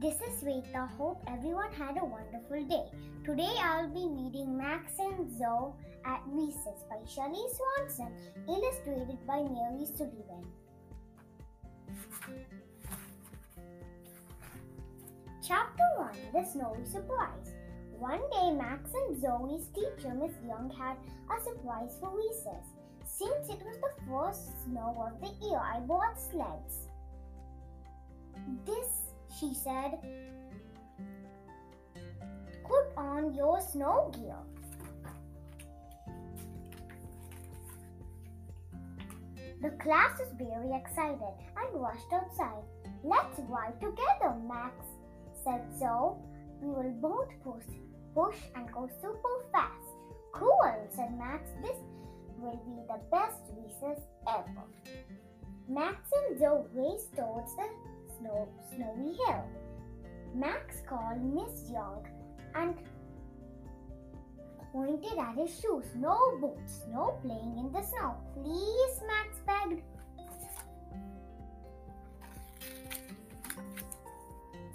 This is Sweta. Hope everyone had a wonderful day. Today I'll be reading Max and Zoe at Recess by Shelley Swanson, illustrated by Mary Sullivan. Chapter 1 The Snowy Surprise. One day, Max and Zoe's teacher, Miss Young, had a surprise for recess. Since it was the first snow of the year, I bought sleds. This, she said, put on your snow gear. The class is very excited and rushed outside. Let's ride together, Max said Zoe. We will both push, push and go super fast. Cool, said Max. This will be the best recess ever. Max and Zoe raced towards the snow, snowy hill. Max called Miss Young and pointed at his shoes. No boots, no playing in the snow. Please, Max begged.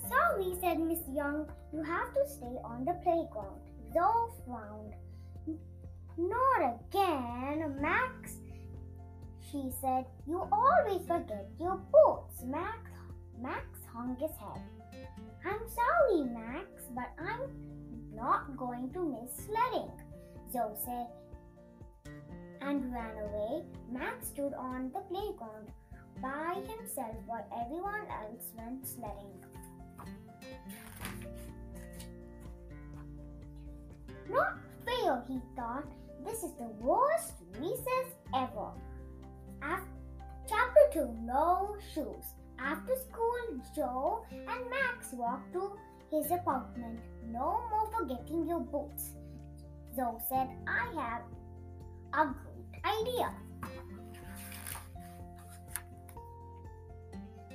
Sorry, said Miss Young. You have to stay on the playground. Zoe frowned. Not again, Max, she said. You always forget your boots. Max, Max hung his head. I'm sorry, Max, but I'm not going to miss sledding, Zoe said and ran away. Max stood on the playground by himself while everyone else went sledding. Not fair, he thought. This is the worst recess ever. After, chapter 2 No Shoes. After school, Zoe and Max walked to his apartment. No more forgetting your boots. Zoe said, I have a great idea.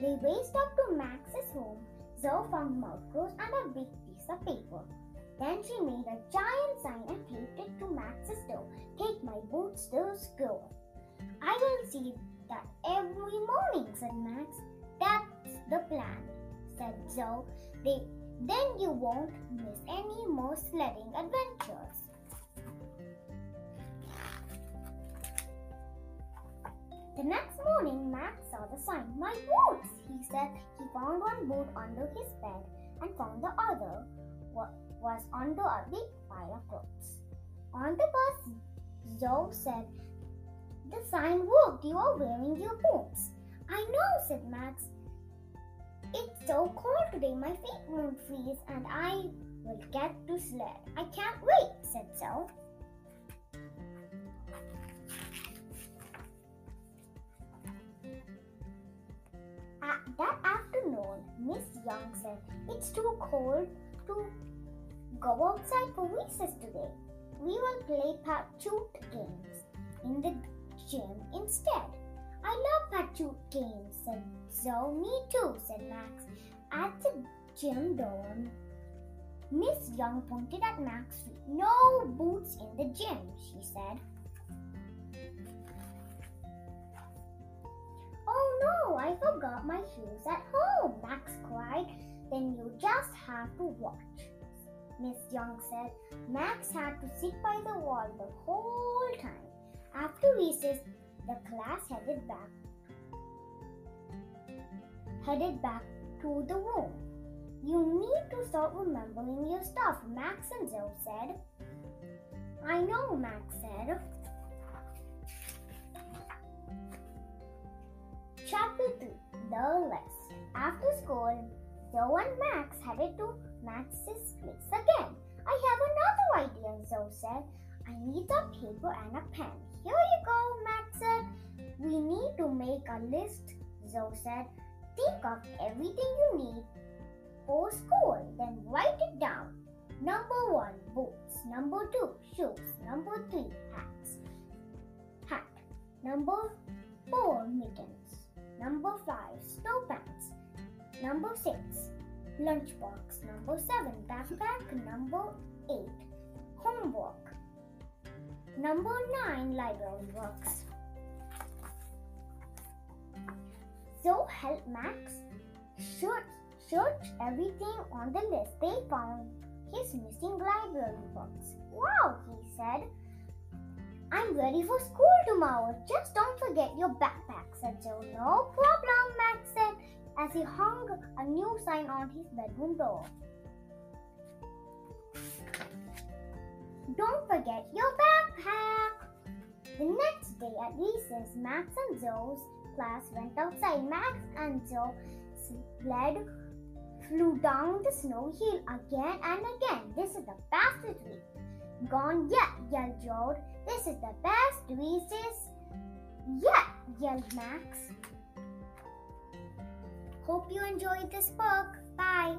They raced up to Max's home. Zoe found markers and a big piece of paper. Then she made a giant sign and taped it to Max's door. Take my boots to school. I will see that every morning, said Max. That's the plan, said Zoe. They, then you won't miss any more sledding adventures. The next morning, Max saw the sign. My boots, he said. He found one boot under his bed and found the other was under a big pile of clothes. On the bus, Zoe said, The sign worked. You are wearing your boots. I know, said Max. It's so cold today, my feet won't freeze, and I will get to sled. I can't wait, said Zoe. that afternoon, Miss Young said, It's too cold to go outside for recess today. We will play Parachute games in the gym instead. I love Parachute games, said Zoe. Me too, said Max. At the gym door, Miss Young pointed at feet. No boots in the gym, she said. Oh no, I forgot my shoes at home, Max cried. Then you just have to watch. Miss Young said. Max had to sit by the wall the whole time. After recess, the class headed back headed back to the room. You need to start remembering your stuff, Max and Zoe said. I know, Max said. Chapter 3 The List After school, Zoe and Max headed to Max's place again. I have another idea, Zoe said. I need a paper and a pen. Here you go, Max. We need to make a list, Zoe said. Think of everything you need for school, then write it down. Number one, boots. Number two, shoes. Number three, hats. Hat. Number four, mittens. Number five, snow pants. Number six, lunchbox. Number seven, backpack. Number eight, homework. Number nine, library works. So help Max search, searched everything on the list. They found his missing library books. Wow, he said. I'm ready for school tomorrow. Just don't forget your backpack, said Zoe. No problem, Max said as he hung a new sign on his bedroom door. Don't forget your backpack. The next day at recess, Max and Zoe's class went outside. Max and Zoe sled flew down the snow hill again and again. This is the fastest week gone yet, yelled Zoe. This is the best recess yet, yelled Max. Hope you enjoyed this book. Bye.